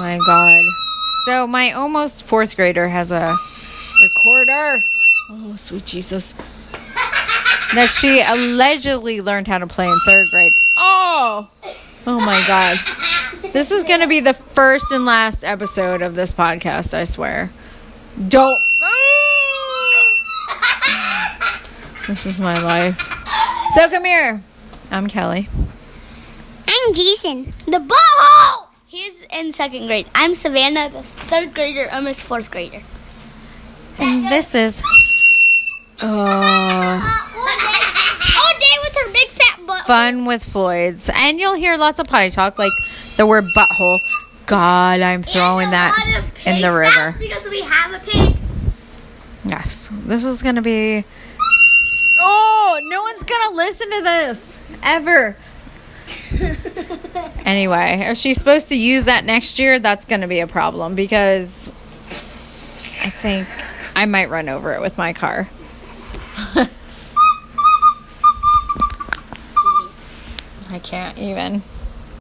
Oh my god. So my almost fourth grader has a recorder. Oh, sweet Jesus. That she allegedly learned how to play in third grade. Oh! Oh my god. This is going to be the first and last episode of this podcast, I swear. Don't. This is my life. So come here. I'm Kelly. I'm Jason. The ball. He's in second grade. I'm Savannah, the third grader, almost fourth grader. And this is. Uh, All day with her big fat butt. fun with Floyd's. And you'll hear lots of potty talk, like the word butthole. God, I'm throwing that in the river. because we have a pig. Yes. This is going to be. Oh, no one's going to listen to this ever. anyway, if she's supposed to use that next year, that's going to be a problem because I think I might run over it with my car. I can't even.